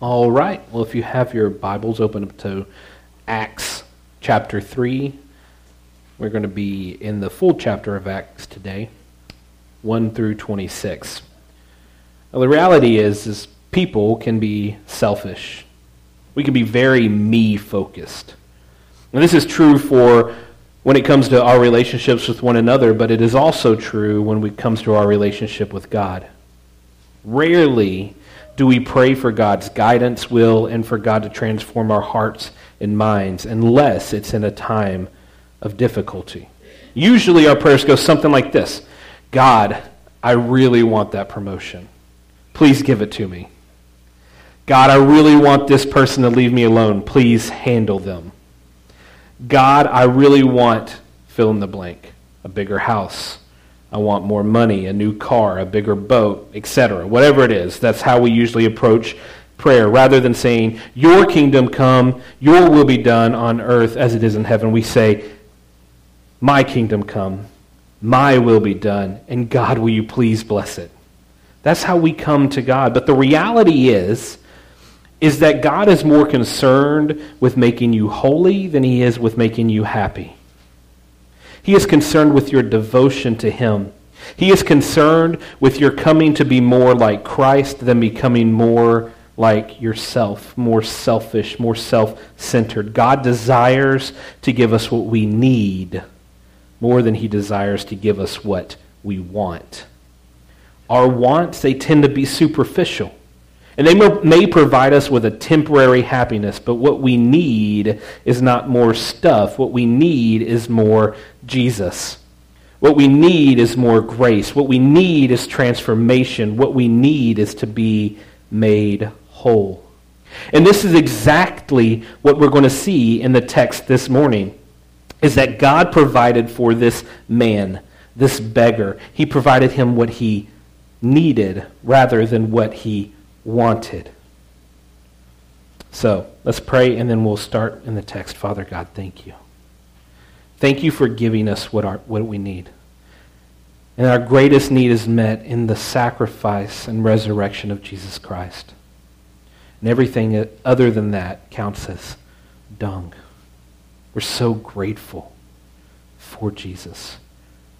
All right. Well, if you have your Bibles open up to Acts chapter 3, we're going to be in the full chapter of Acts today, 1 through 26. Now, the reality is, is people can be selfish. We can be very me focused. And this is true for when it comes to our relationships with one another, but it is also true when it comes to our relationship with God. Rarely do we pray for God's guidance, will, and for God to transform our hearts and minds unless it's in a time of difficulty. Usually our prayers go something like this God, I really want that promotion. Please give it to me. God, I really want this person to leave me alone. Please handle them. God, I really want fill in the blank, a bigger house, I want more money, a new car, a bigger boat, etc. Whatever it is, that's how we usually approach prayer. Rather than saying, Your kingdom come, your will be done on earth as it is in heaven, we say, My kingdom come, my will be done, and God, will you please bless it? That's how we come to God. But the reality is, is that God is more concerned with making you holy than he is with making you happy. He is concerned with your devotion to Him. He is concerned with your coming to be more like Christ than becoming more like yourself, more selfish, more self centered. God desires to give us what we need more than He desires to give us what we want. Our wants, they tend to be superficial. And they may provide us with a temporary happiness, but what we need is not more stuff. What we need is more Jesus. What we need is more grace. What we need is transformation. What we need is to be made whole. And this is exactly what we're going to see in the text this morning is that God provided for this man, this beggar. He provided him what he needed rather than what he wanted. So let's pray and then we'll start in the text. Father God, thank you. Thank you for giving us what, our, what we need. And our greatest need is met in the sacrifice and resurrection of Jesus Christ. And everything other than that counts as dung. We're so grateful for Jesus.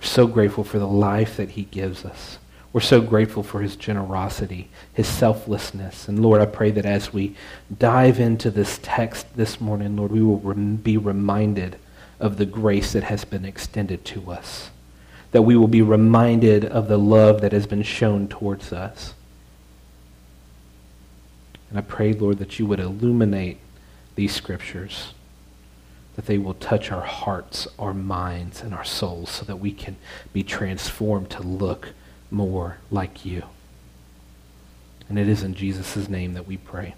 We're so grateful for the life that he gives us. We're so grateful for his generosity, his selflessness. And Lord, I pray that as we dive into this text this morning, Lord, we will rem- be reminded of the grace that has been extended to us. That we will be reminded of the love that has been shown towards us. And I pray, Lord, that you would illuminate these scriptures, that they will touch our hearts, our minds, and our souls so that we can be transformed to look more like you. And it is in Jesus' name that we pray.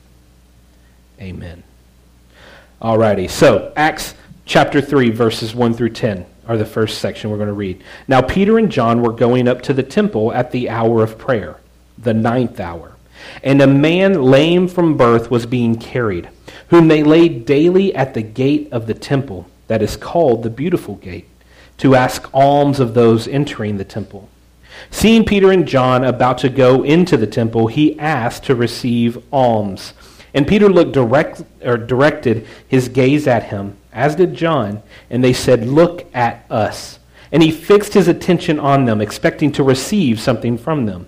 Amen. Alrighty, so Acts chapter 3, verses 1 through 10 are the first section we're going to read. Now, Peter and John were going up to the temple at the hour of prayer, the ninth hour. And a man lame from birth was being carried, whom they laid daily at the gate of the temple, that is called the Beautiful Gate, to ask alms of those entering the temple. Seeing Peter and John about to go into the temple, he asked to receive alms. And Peter looked direct, or directed his gaze at him, as did John, and they said, Look at us. And he fixed his attention on them, expecting to receive something from them.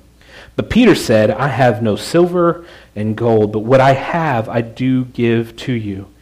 But Peter said, I have no silver and gold, but what I have I do give to you.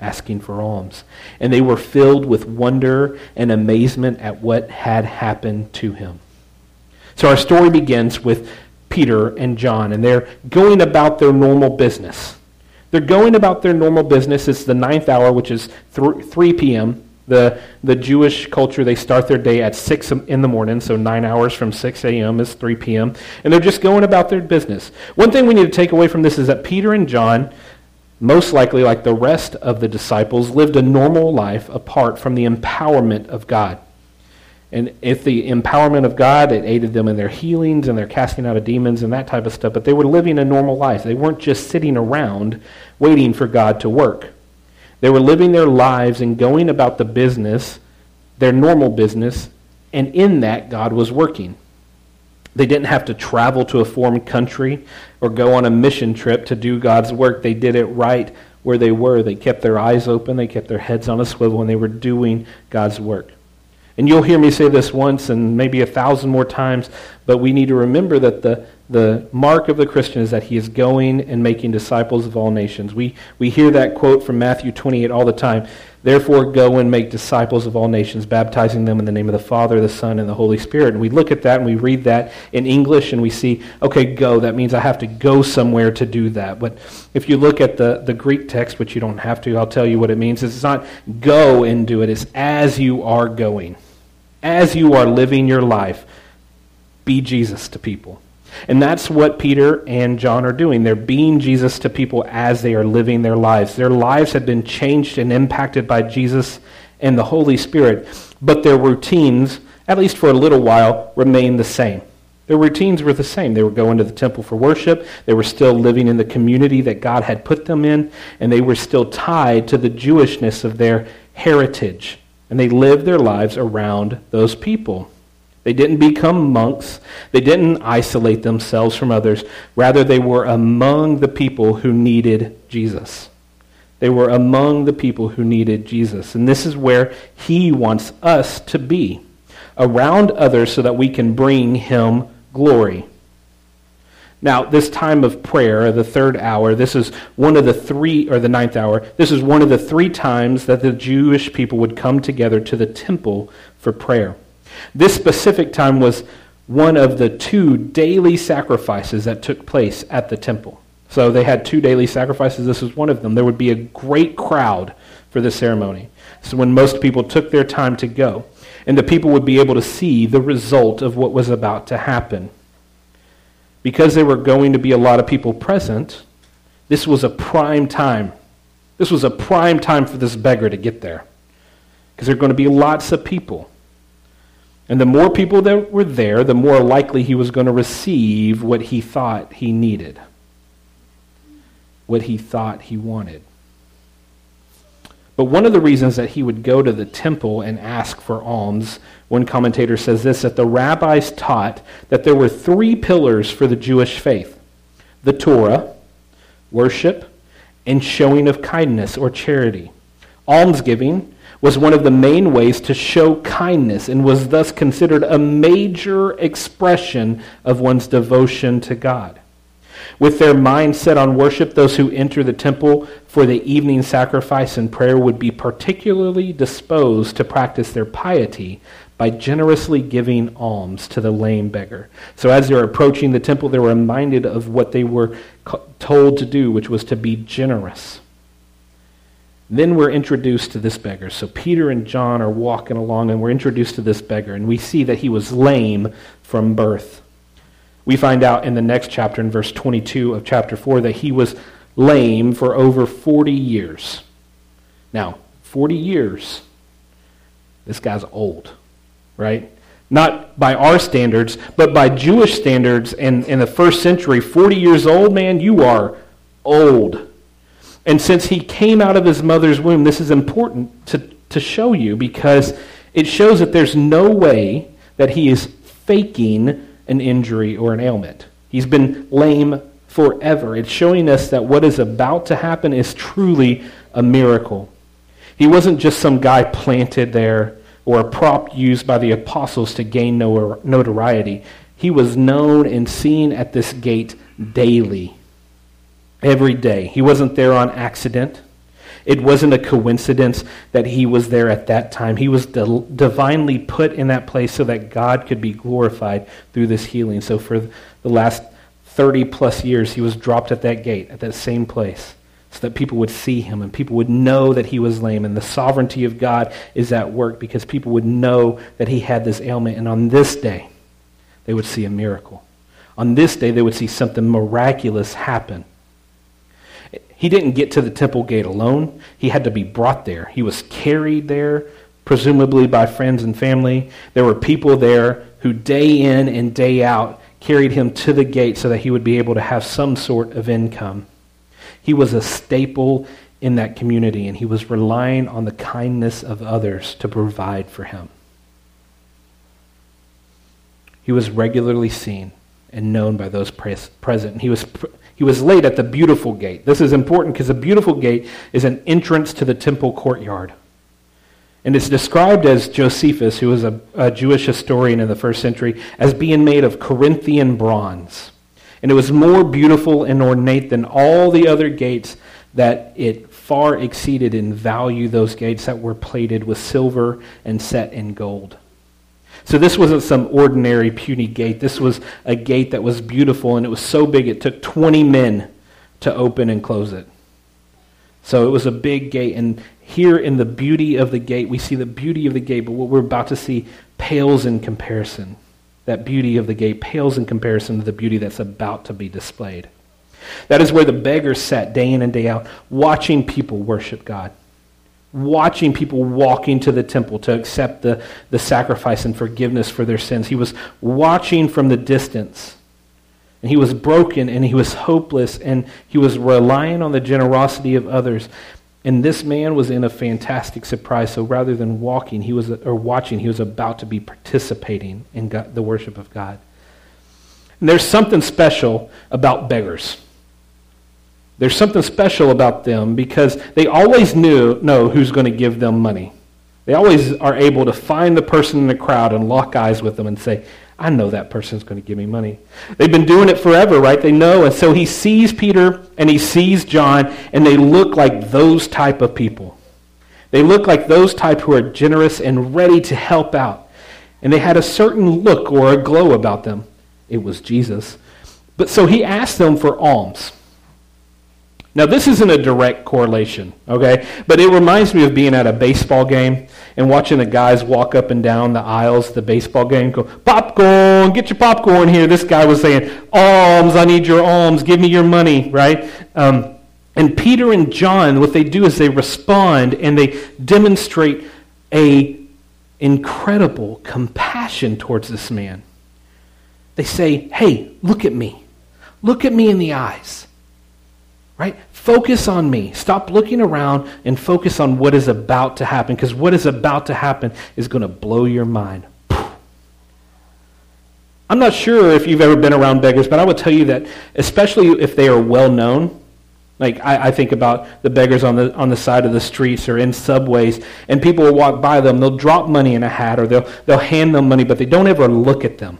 asking for alms. And they were filled with wonder and amazement at what had happened to him. So our story begins with Peter and John, and they're going about their normal business. They're going about their normal business. It's the ninth hour, which is 3 p.m. The, the Jewish culture, they start their day at 6 in the morning, so nine hours from 6 a.m. is 3 p.m. And they're just going about their business. One thing we need to take away from this is that Peter and John most likely, like the rest of the disciples, lived a normal life apart from the empowerment of God. And if the empowerment of God, it aided them in their healings and their casting out of demons and that type of stuff, but they were living a normal life. They weren't just sitting around waiting for God to work. They were living their lives and going about the business, their normal business, and in that, God was working. They didn't have to travel to a foreign country or go on a mission trip to do God's work. They did it right where they were. They kept their eyes open, they kept their heads on a swivel, and they were doing God's work. And you'll hear me say this once and maybe a thousand more times, but we need to remember that the, the mark of the Christian is that he is going and making disciples of all nations. We, we hear that quote from Matthew 28 all the time. Therefore, go and make disciples of all nations, baptizing them in the name of the Father, the Son, and the Holy Spirit. And we look at that and we read that in English and we see, okay, go. That means I have to go somewhere to do that. But if you look at the, the Greek text, which you don't have to, I'll tell you what it means. It's not go and do it, it's as you are going as you are living your life, be Jesus to people. And that's what Peter and John are doing. They're being Jesus to people as they are living their lives. Their lives have been changed and impacted by Jesus and the Holy Spirit, but their routines, at least for a little while, remain the same. Their routines were the same. They were going to the temple for worship. They were still living in the community that God had put them in, and they were still tied to the Jewishness of their heritage and they lived their lives around those people. They didn't become monks. They didn't isolate themselves from others. Rather, they were among the people who needed Jesus. They were among the people who needed Jesus. And this is where he wants us to be around others so that we can bring him glory. Now, this time of prayer, the third hour, this is one of the three, or the ninth hour, this is one of the three times that the Jewish people would come together to the temple for prayer. This specific time was one of the two daily sacrifices that took place at the temple. So they had two daily sacrifices. This was one of them. There would be a great crowd for the ceremony. So when most people took their time to go, and the people would be able to see the result of what was about to happen because there were going to be a lot of people present, this was a prime time. This was a prime time for this beggar to get there. Because there are going to be lots of people. And the more people that were there, the more likely he was going to receive what he thought he needed, what he thought he wanted. But one of the reasons that he would go to the temple and ask for alms, one commentator says this that the rabbis taught that there were three pillars for the Jewish faith the Torah, worship, and showing of kindness or charity. Almsgiving was one of the main ways to show kindness and was thus considered a major expression of one's devotion to God. With their mind set on worship, those who enter the temple for the evening sacrifice and prayer would be particularly disposed to practice their piety by generously giving alms to the lame beggar. So as they're approaching the temple, they're reminded of what they were told to do, which was to be generous. Then we're introduced to this beggar. So Peter and John are walking along, and we're introduced to this beggar, and we see that he was lame from birth. We find out in the next chapter, in verse 22 of chapter 4, that he was lame for over 40 years. Now, 40 years, this guy's old, right? Not by our standards, but by Jewish standards in, in the first century. 40 years old, man, you are old. And since he came out of his mother's womb, this is important to, to show you because it shows that there's no way that he is faking an injury or an ailment. He's been lame forever. It's showing us that what is about to happen is truly a miracle. He wasn't just some guy planted there or a prop used by the apostles to gain notoriety. He was known and seen at this gate daily, every day. He wasn't there on accident. It wasn't a coincidence that he was there at that time. He was divinely put in that place so that God could be glorified through this healing. So for the last 30 plus years, he was dropped at that gate, at that same place, so that people would see him and people would know that he was lame. And the sovereignty of God is at work because people would know that he had this ailment. And on this day, they would see a miracle. On this day, they would see something miraculous happen. He didn't get to the temple gate alone. He had to be brought there. He was carried there, presumably by friends and family. There were people there who, day in and day out, carried him to the gate so that he would be able to have some sort of income. He was a staple in that community, and he was relying on the kindness of others to provide for him. He was regularly seen and known by those present. He was, he was laid at the beautiful gate. This is important because the beautiful gate is an entrance to the temple courtyard. And it's described as Josephus, who was a, a Jewish historian in the first century, as being made of Corinthian bronze. And it was more beautiful and ornate than all the other gates that it far exceeded in value those gates that were plated with silver and set in gold. So this wasn't some ordinary puny gate. This was a gate that was beautiful, and it was so big it took 20 men to open and close it. So it was a big gate, and here in the beauty of the gate, we see the beauty of the gate, but what we're about to see pales in comparison. That beauty of the gate pales in comparison to the beauty that's about to be displayed. That is where the beggars sat day in and day out, watching people worship God watching people walking to the temple to accept the, the sacrifice and forgiveness for their sins. He was watching from the distance. And he was broken and he was hopeless and he was relying on the generosity of others. And this man was in a fantastic surprise. So rather than walking, he was or watching, he was about to be participating in God, the worship of God. And there's something special about beggars. There's something special about them because they always knew know who's going to give them money. They always are able to find the person in the crowd and lock eyes with them and say, I know that person's going to give me money. They've been doing it forever, right? They know. And so he sees Peter and he sees John, and they look like those type of people. They look like those type who are generous and ready to help out. And they had a certain look or a glow about them. It was Jesus. But so he asked them for alms. Now, this isn't a direct correlation, okay? But it reminds me of being at a baseball game and watching the guys walk up and down the aisles, the baseball game, go, popcorn, get your popcorn here. This guy was saying, alms, I need your alms, give me your money, right? Um, and Peter and John, what they do is they respond and they demonstrate a incredible compassion towards this man. They say, hey, look at me. Look at me in the eyes. Right? Focus on me. Stop looking around and focus on what is about to happen because what is about to happen is going to blow your mind. I'm not sure if you've ever been around beggars, but I would tell you that, especially if they are well known, like I, I, think about the beggars on the on the side of the streets or in subways, and people will walk by them. They'll drop money in a hat or they'll they'll hand them money, but they don't ever look at them.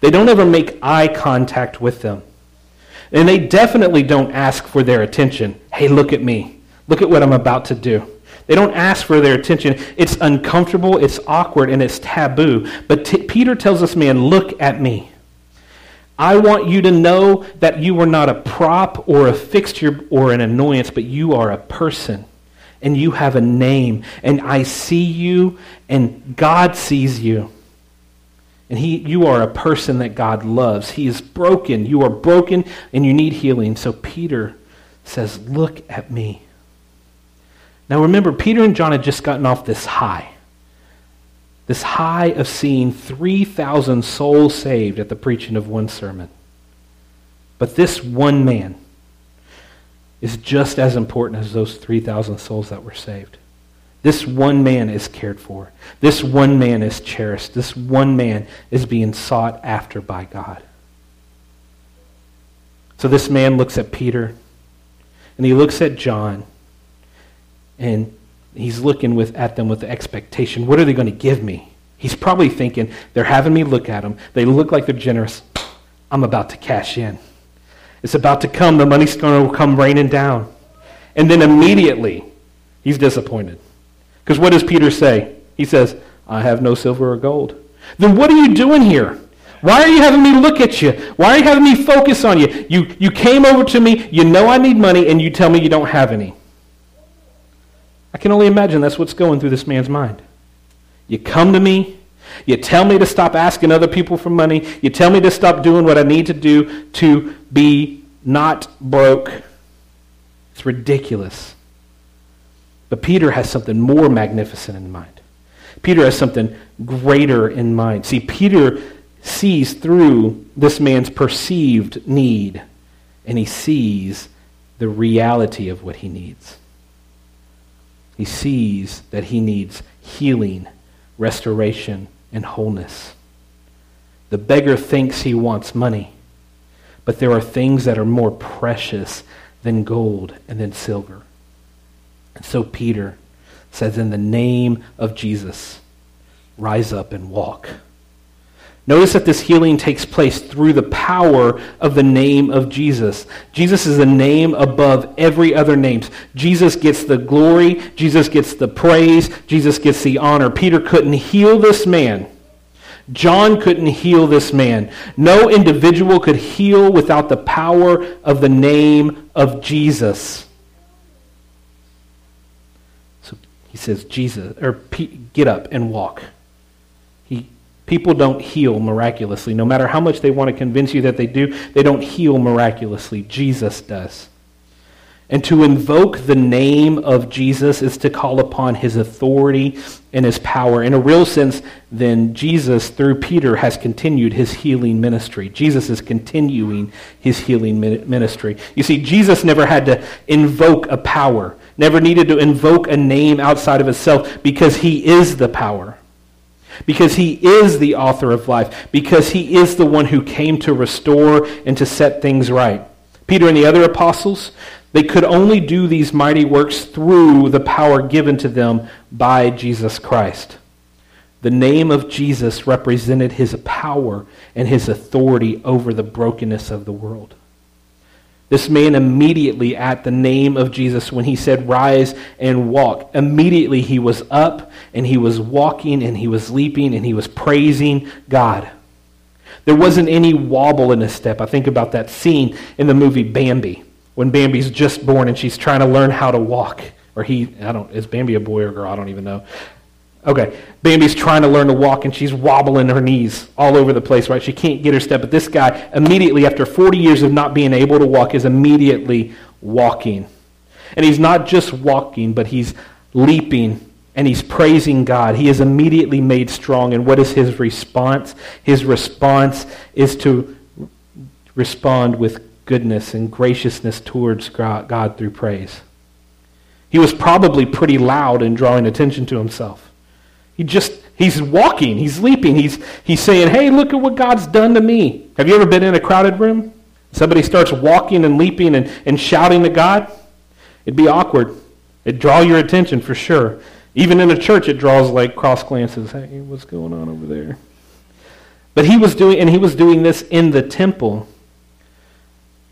They don't ever make eye contact with them. And they definitely don't ask for their attention. Hey, look at me. Look at what I'm about to do. They don't ask for their attention. It's uncomfortable, it's awkward, and it's taboo. But t- Peter tells this man, Look at me. I want you to know that you are not a prop or a fixture or an annoyance, but you are a person. And you have a name. And I see you, and God sees you. And he, you are a person that God loves. He is broken. You are broken and you need healing. So Peter says, Look at me. Now remember, Peter and John had just gotten off this high. This high of seeing 3,000 souls saved at the preaching of one sermon. But this one man is just as important as those 3,000 souls that were saved. This one man is cared for. This one man is cherished. This one man is being sought after by God. So this man looks at Peter and he looks at John and he's looking with, at them with the expectation what are they going to give me? He's probably thinking they're having me look at them. They look like they're generous. I'm about to cash in. It's about to come. The money's going to come raining down. And then immediately, he's disappointed. Because what does Peter say? He says, I have no silver or gold. Then what are you doing here? Why are you having me look at you? Why are you having me focus on you? You, you came over to me, you know I need money, and you tell me you don't have any. I can only imagine that's what's going through this man's mind. You come to me, you tell me to stop asking other people for money, you tell me to stop doing what I need to do to be not broke, It's ridiculous. But Peter has something more magnificent in mind. Peter has something greater in mind. See, Peter sees through this man's perceived need, and he sees the reality of what he needs. He sees that he needs healing, restoration, and wholeness. The beggar thinks he wants money, but there are things that are more precious than gold and than silver. And so Peter says, In the name of Jesus, rise up and walk. Notice that this healing takes place through the power of the name of Jesus. Jesus is the name above every other name. Jesus gets the glory, Jesus gets the praise, Jesus gets the honor. Peter couldn't heal this man. John couldn't heal this man. No individual could heal without the power of the name of Jesus. So he says, Jesus, or get up and walk. He, People don't heal miraculously. No matter how much they want to convince you that they do, they don't heal miraculously. Jesus does. And to invoke the name of Jesus is to call upon his authority and his power. In a real sense, then, Jesus, through Peter, has continued his healing ministry. Jesus is continuing his healing ministry. You see, Jesus never had to invoke a power, never needed to invoke a name outside of himself because he is the power because he is the author of life, because he is the one who came to restore and to set things right. Peter and the other apostles, they could only do these mighty works through the power given to them by Jesus Christ. The name of Jesus represented his power and his authority over the brokenness of the world. This man immediately, at the name of Jesus, when he said, Rise and walk, immediately he was up and he was walking and he was leaping and he was praising God. There wasn't any wobble in his step. I think about that scene in the movie Bambi, when Bambi's just born and she's trying to learn how to walk. Or he, I don't, is Bambi a boy or girl? I don't even know. Okay, Bambi's trying to learn to walk and she's wobbling her knees all over the place, right? She can't get her step. But this guy, immediately after 40 years of not being able to walk, is immediately walking. And he's not just walking, but he's leaping and he's praising God. He is immediately made strong. And what is his response? His response is to respond with goodness and graciousness towards God through praise. He was probably pretty loud in drawing attention to himself. He just, he's walking, he's leaping, he's, he's saying, hey, look at what God's done to me. Have you ever been in a crowded room? Somebody starts walking and leaping and, and shouting to God? It'd be awkward. It'd draw your attention for sure. Even in a church, it draws like cross glances. Hey, what's going on over there? But he was doing, and he was doing this in the temple.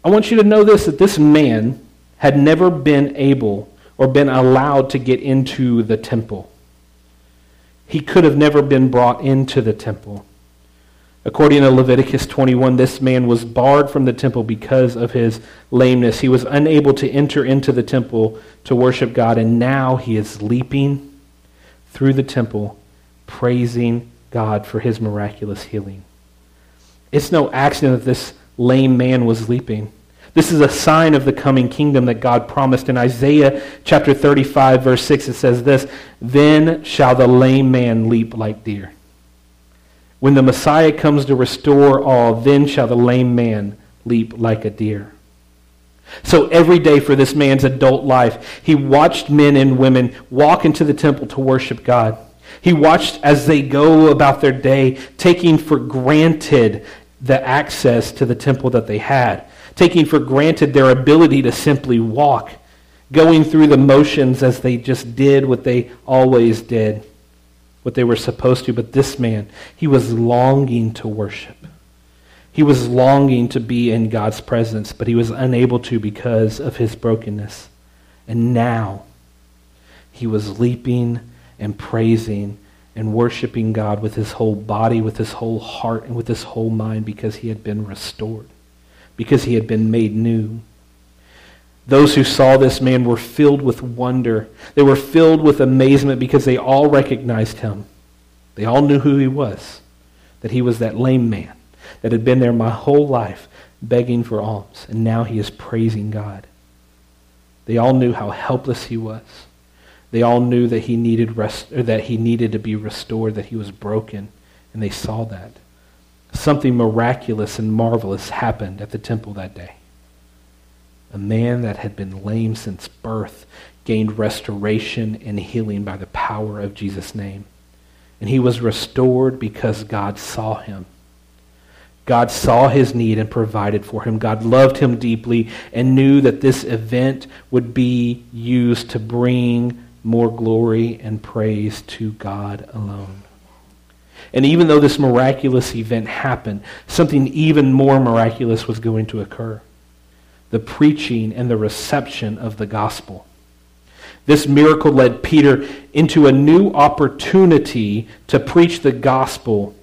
I want you to know this that this man had never been able or been allowed to get into the temple he could have never been brought into the temple. According to Leviticus 21, this man was barred from the temple because of his lameness. He was unable to enter into the temple to worship God, and now he is leaping through the temple, praising God for his miraculous healing. It's no accident that this lame man was leaping. This is a sign of the coming kingdom that God promised. In Isaiah chapter 35, verse 6, it says this Then shall the lame man leap like deer. When the Messiah comes to restore all, then shall the lame man leap like a deer. So every day for this man's adult life, he watched men and women walk into the temple to worship God. He watched as they go about their day, taking for granted the access to the temple that they had taking for granted their ability to simply walk, going through the motions as they just did what they always did, what they were supposed to. But this man, he was longing to worship. He was longing to be in God's presence, but he was unable to because of his brokenness. And now he was leaping and praising and worshiping God with his whole body, with his whole heart, and with his whole mind because he had been restored because he had been made new. Those who saw this man were filled with wonder. They were filled with amazement because they all recognized him. They all knew who he was, that he was that lame man that had been there my whole life begging for alms, and now he is praising God. They all knew how helpless he was. They all knew that he needed rest, or that he needed to be restored, that he was broken, and they saw that. Something miraculous and marvelous happened at the temple that day. A man that had been lame since birth gained restoration and healing by the power of Jesus' name. And he was restored because God saw him. God saw his need and provided for him. God loved him deeply and knew that this event would be used to bring more glory and praise to God alone. And even though this miraculous event happened, something even more miraculous was going to occur the preaching and the reception of the gospel. This miracle led Peter into a new opportunity to preach the gospel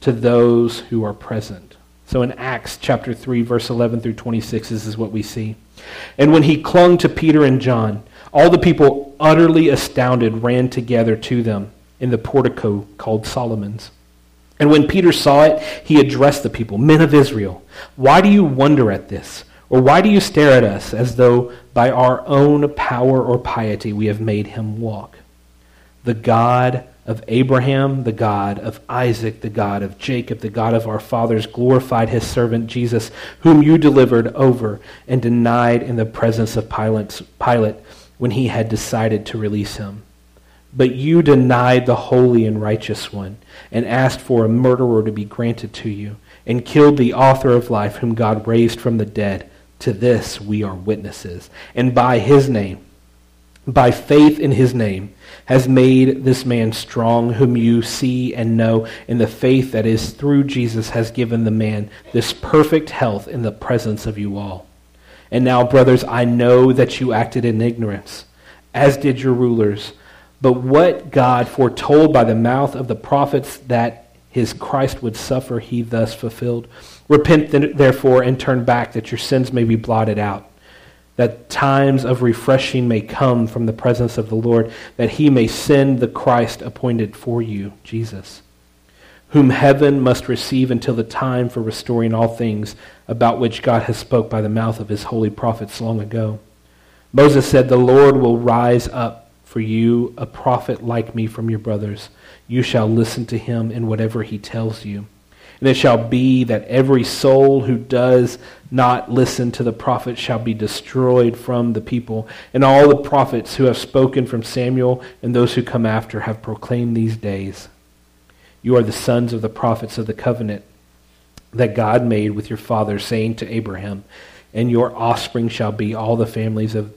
to those who are present. So in Acts chapter 3, verse 11 through 26, this is what we see. And when he clung to Peter and John, all the people, utterly astounded, ran together to them in the portico called Solomon's. And when Peter saw it, he addressed the people Men of Israel, why do you wonder at this? Or why do you stare at us as though by our own power or piety we have made him walk? The God of Abraham, the God of Isaac, the God of Jacob, the God of our fathers glorified his servant Jesus, whom you delivered over and denied in the presence of Pilate when he had decided to release him. But you denied the holy and righteous one and asked for a murderer to be granted to you and killed the author of life whom God raised from the dead to this we are witnesses. And by his name, by faith in his name, has made this man strong, whom you see and know, and the faith that is through Jesus has given the man this perfect health in the presence of you all. And now, brothers, I know that you acted in ignorance, as did your rulers. But what God foretold by the mouth of the prophets that his Christ would suffer, he thus fulfilled. Repent therefore and turn back that your sins may be blotted out, that times of refreshing may come from the presence of the Lord, that he may send the Christ appointed for you, Jesus, whom heaven must receive until the time for restoring all things about which God has spoke by the mouth of his holy prophets long ago. Moses said, The Lord will rise up for you a prophet like me from your brothers. You shall listen to him in whatever he tells you. And it shall be that every soul who does not listen to the prophet shall be destroyed from the people. And all the prophets who have spoken from Samuel and those who come after have proclaimed these days. You are the sons of the prophets of the covenant that God made with your father, saying to Abraham, And your offspring shall be all the families of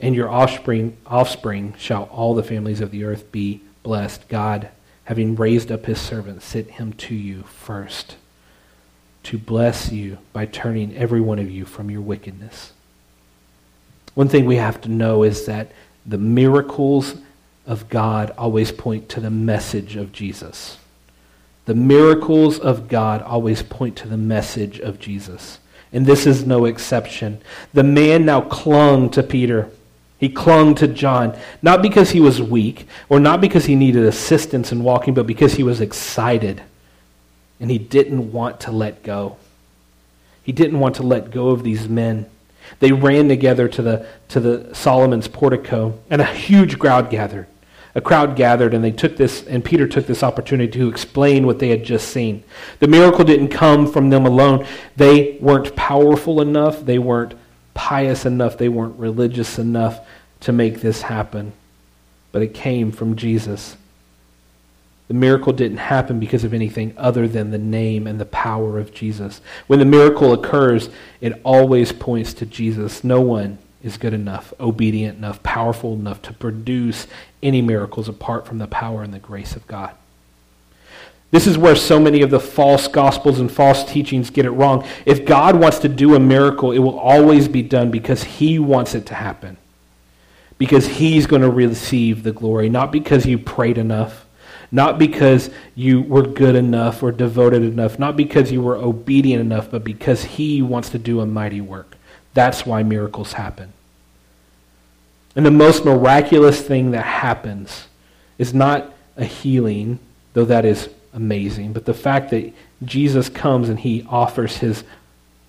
and your offspring offspring shall all the families of the earth be blessed. God having raised up his servant, sent him to you first to bless you by turning every one of you from your wickedness. One thing we have to know is that the miracles of God always point to the message of Jesus. The miracles of God always point to the message of Jesus. And this is no exception. The man now clung to Peter he clung to John, not because he was weak or not because he needed assistance in walking, but because he was excited and he didn't want to let go. He didn't want to let go of these men. They ran together to the, to the Solomon's portico, and a huge crowd gathered. A crowd gathered, and they took this, and Peter took this opportunity to explain what they had just seen. The miracle didn't come from them alone. They weren't powerful enough. They weren't pious enough, they weren't religious enough to make this happen. But it came from Jesus. The miracle didn't happen because of anything other than the name and the power of Jesus. When the miracle occurs, it always points to Jesus. No one is good enough, obedient enough, powerful enough to produce any miracles apart from the power and the grace of God. This is where so many of the false gospels and false teachings get it wrong. If God wants to do a miracle, it will always be done because he wants it to happen. Because he's going to receive the glory, not because you prayed enough, not because you were good enough or devoted enough, not because you were obedient enough, but because he wants to do a mighty work. That's why miracles happen. And the most miraculous thing that happens is not a healing, though that is amazing. But the fact that Jesus comes and he offers his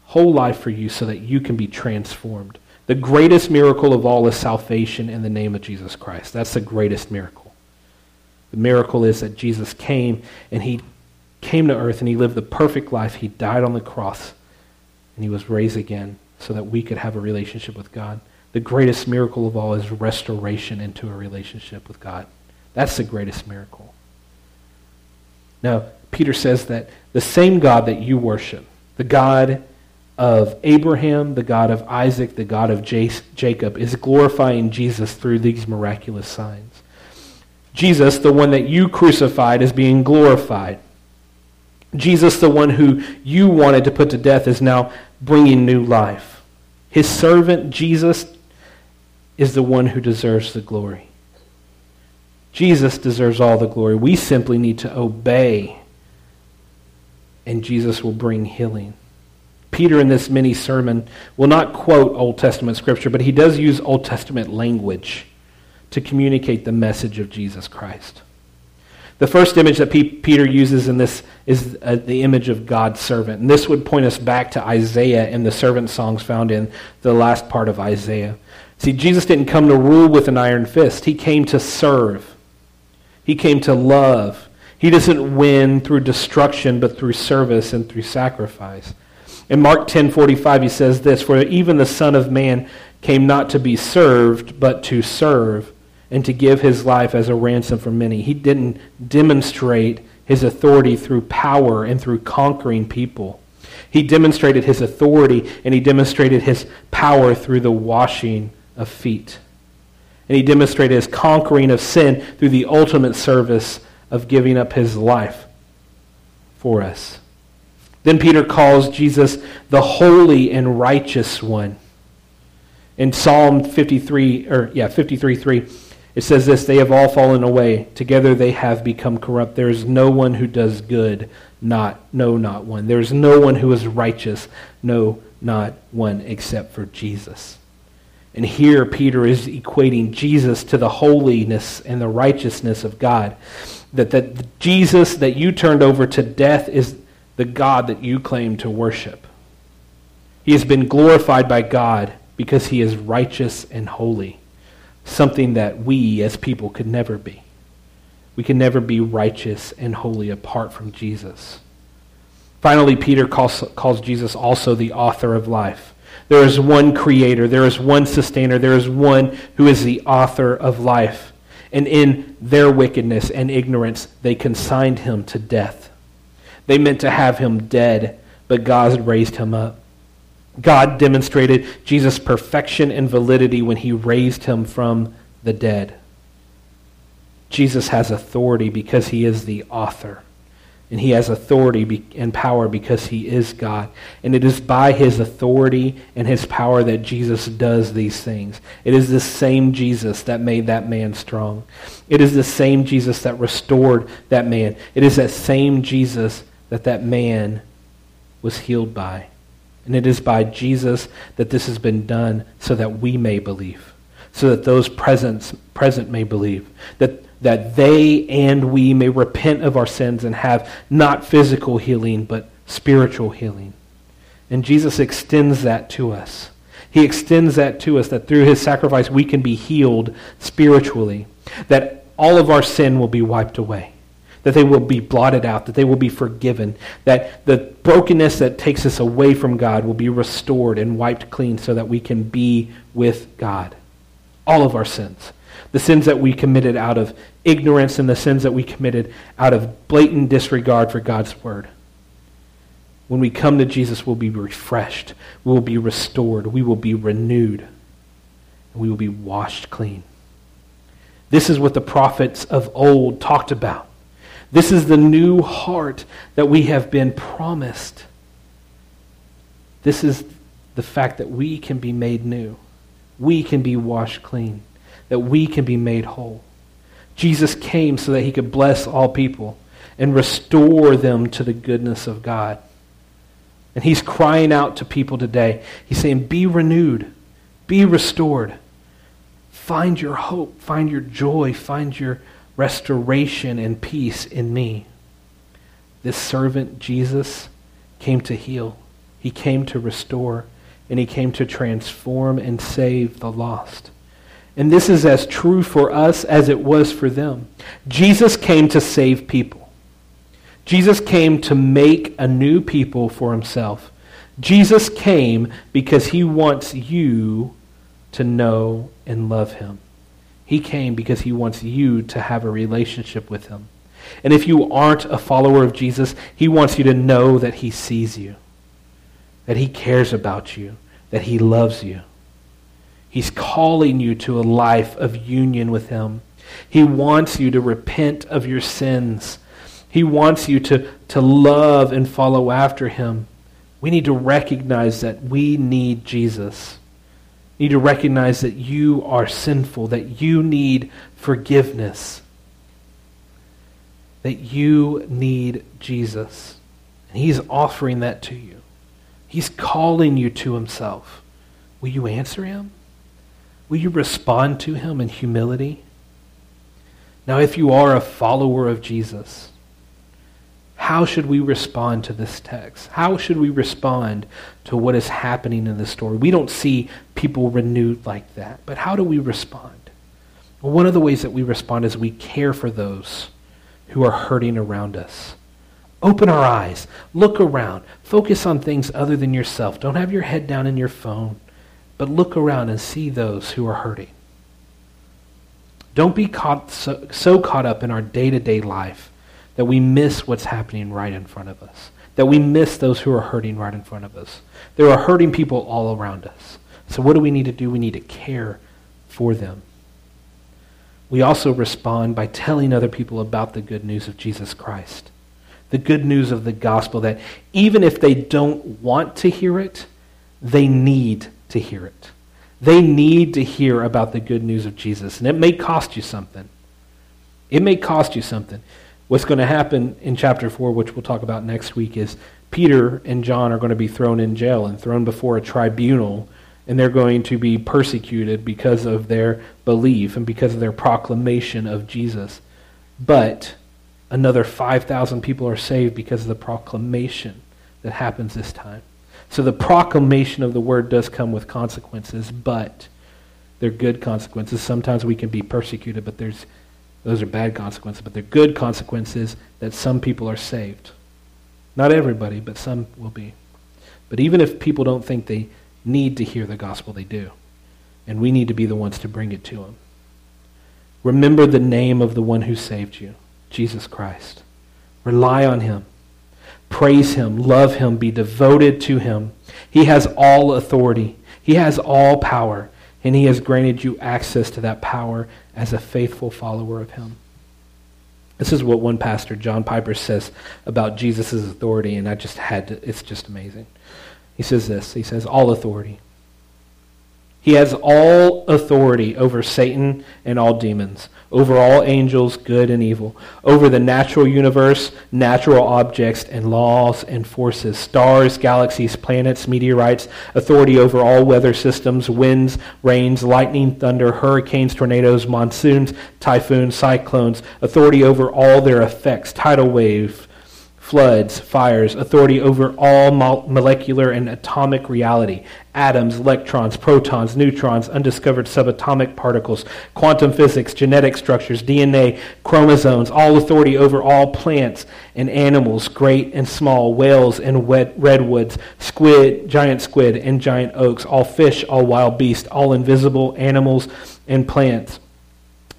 whole life for you so that you can be transformed. The greatest miracle of all is salvation in the name of Jesus Christ. That's the greatest miracle. The miracle is that Jesus came and he came to earth and he lived the perfect life. He died on the cross and he was raised again so that we could have a relationship with God. The greatest miracle of all is restoration into a relationship with God. That's the greatest miracle. Now, Peter says that the same God that you worship, the God of Abraham, the God of Isaac, the God of Jacob, is glorifying Jesus through these miraculous signs. Jesus, the one that you crucified, is being glorified. Jesus, the one who you wanted to put to death, is now bringing new life. His servant, Jesus, is the one who deserves the glory. Jesus deserves all the glory. We simply need to obey, and Jesus will bring healing. Peter, in this mini sermon, will not quote Old Testament scripture, but he does use Old Testament language to communicate the message of Jesus Christ. The first image that P- Peter uses in this is uh, the image of God's servant. And this would point us back to Isaiah and the servant songs found in the last part of Isaiah. See, Jesus didn't come to rule with an iron fist, he came to serve, he came to love. He doesn't win through destruction, but through service and through sacrifice. In Mark 10:45 he says this, "For even the Son of man came not to be served, but to serve." and to give his life as a ransom for many. He didn't demonstrate his authority through power and through conquering people. He demonstrated his authority and he demonstrated his power through the washing of feet. And he demonstrated his conquering of sin through the ultimate service of giving up his life for us. Then Peter calls Jesus the holy and righteous one. In Psalm 53 or yeah, 53 3 it says this They have all fallen away. Together they have become corrupt. There is no one who does good, not, no, not one. There is no one who is righteous, no, not one, except for Jesus. And here Peter is equating Jesus to the holiness and the righteousness of God. That, that Jesus that you turned over to death is the God that you claim to worship. He has been glorified by God because he is righteous and holy something that we as people could never be. We can never be righteous and holy apart from Jesus. Finally, Peter calls, calls Jesus also the author of life. There is one creator, there is one sustainer, there is one who is the author of life. And in their wickedness and ignorance, they consigned him to death. They meant to have him dead, but God raised him up. God demonstrated Jesus' perfection and validity when he raised him from the dead. Jesus has authority because he is the author. And he has authority and power because he is God. And it is by his authority and his power that Jesus does these things. It is the same Jesus that made that man strong. It is the same Jesus that restored that man. It is that same Jesus that that man was healed by. And it is by Jesus that this has been done so that we may believe, so that those present, present may believe, that, that they and we may repent of our sins and have not physical healing, but spiritual healing. And Jesus extends that to us. He extends that to us, that through his sacrifice we can be healed spiritually, that all of our sin will be wiped away that they will be blotted out, that they will be forgiven, that the brokenness that takes us away from God will be restored and wiped clean so that we can be with God. All of our sins. The sins that we committed out of ignorance and the sins that we committed out of blatant disregard for God's word. When we come to Jesus, we'll be refreshed. We will be restored. We will be renewed. And we will be washed clean. This is what the prophets of old talked about. This is the new heart that we have been promised. This is the fact that we can be made new. We can be washed clean. That we can be made whole. Jesus came so that he could bless all people and restore them to the goodness of God. And he's crying out to people today. He's saying, Be renewed, be restored. Find your hope, find your joy, find your restoration and peace in me. This servant, Jesus, came to heal. He came to restore. and he came to transform and save the lost. And this is as true for us as it was for them. Jesus came to save people. Jesus came to make a new people for himself. Jesus came because he wants you to know and love him. He came because he wants you to have a relationship with him. And if you aren't a follower of Jesus, he wants you to know that he sees you, that he cares about you, that he loves you. He's calling you to a life of union with him. He wants you to repent of your sins. He wants you to, to love and follow after him. We need to recognize that we need Jesus. We need to recognize that you are sinful, that you need forgiveness, that you need Jesus. And He's offering that to you. He's calling you to Himself. Will you answer Him? Will you respond to Him in humility? Now, if you are a follower of Jesus, how should we respond to this text? How should we respond to what is happening in this story? We don't see people renewed like that, but how do we respond? Well, one of the ways that we respond is we care for those who are hurting around us. Open our eyes, look around, focus on things other than yourself. Don't have your head down in your phone, but look around and see those who are hurting. Don't be caught so, so caught up in our day to day life that we miss what's happening right in front of us, that we miss those who are hurting right in front of us. There are hurting people all around us. So, what do we need to do? We need to care for them. We also respond by telling other people about the good news of Jesus Christ, the good news of the gospel that even if they don't want to hear it, they need to hear it. They need to hear about the good news of Jesus. And it may cost you something. It may cost you something. What's going to happen in chapter 4, which we'll talk about next week, is Peter and John are going to be thrown in jail and thrown before a tribunal, and they're going to be persecuted because of their belief and because of their proclamation of Jesus. But another 5,000 people are saved because of the proclamation that happens this time. So the proclamation of the word does come with consequences, but they're good consequences. Sometimes we can be persecuted, but there's those are bad consequences, but they're good consequences that some people are saved. Not everybody, but some will be. But even if people don't think they need to hear the gospel, they do. And we need to be the ones to bring it to them. Remember the name of the one who saved you, Jesus Christ. Rely on him. Praise him. Love him. Be devoted to him. He has all authority. He has all power. And he has granted you access to that power as a faithful follower of him. This is what one pastor, John Piper, says about Jesus' authority, and I just had to, it's just amazing. He says this He says, All authority he has all authority over Satan and all demons, over all angels, good and evil, over the natural universe, natural objects, and laws and forces, stars, galaxies, planets, meteorites, authority over all weather systems, winds, rains, lightning, thunder, hurricanes, tornadoes, monsoons, typhoons, cyclones, authority over all their effects, tidal wave, floods, fires, authority over all molecular and atomic reality, atoms, electrons, protons, neutrons, undiscovered subatomic particles, quantum physics, genetic structures, DNA, chromosomes, all authority over all plants and animals, great and small, whales and wet redwoods, squid, giant squid and giant oaks, all fish, all wild beasts, all invisible animals and plants.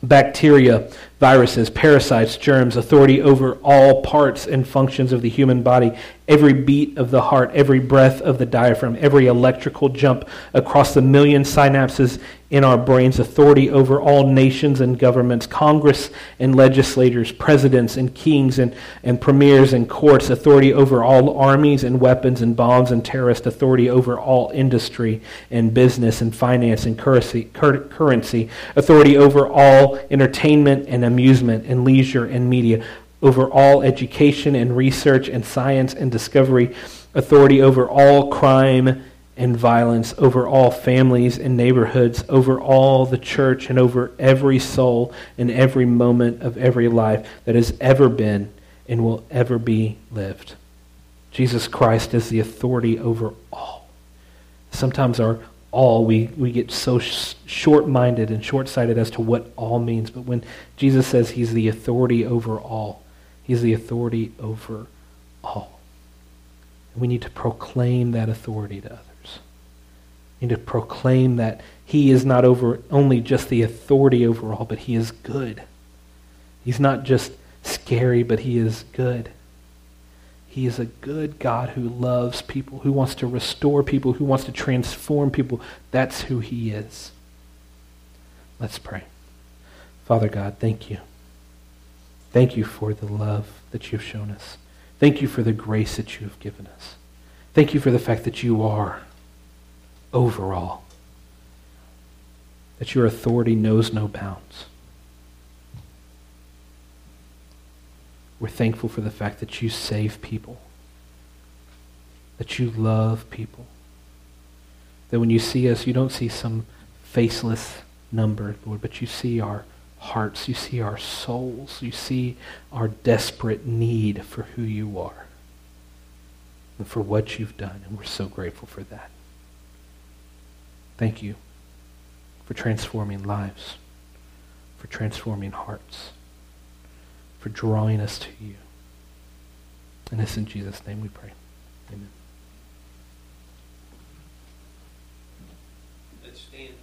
Bacteria, viruses, parasites, germs, authority over all parts and functions of the human body, every beat of the heart, every breath of the diaphragm, every electrical jump across the million synapses in our brains, authority over all nations and governments, Congress and legislators, presidents and kings and, and premiers and courts, authority over all armies and weapons and bombs and terrorist, authority over all industry and business and finance and currency, currency authority over all entertainment and amusement and leisure and media, over all education and research and science and discovery, authority over all crime and violence, over all families and neighborhoods, over all the church, and over every soul and every moment of every life that has ever been and will ever be lived. Jesus Christ is the authority over all. Sometimes our all, we, we get so sh- short minded and short sighted as to what all means. But when Jesus says he's the authority over all, he's the authority over all. We need to proclaim that authority to others. We need to proclaim that he is not over only just the authority over all, but he is good. He's not just scary, but he is good. He is a good God who loves people, who wants to restore people, who wants to transform people. That's who he is. Let's pray. Father God, thank you. Thank you for the love that you've shown us. Thank you for the grace that you have given us. Thank you for the fact that you are overall, that your authority knows no bounds. We're thankful for the fact that you save people, that you love people, that when you see us, you don't see some faceless number, Lord, but you see our hearts, you see our souls, you see our desperate need for who you are and for what you've done, and we're so grateful for that. Thank you for transforming lives, for transforming hearts for drawing us to you. And it's in Jesus' name we pray.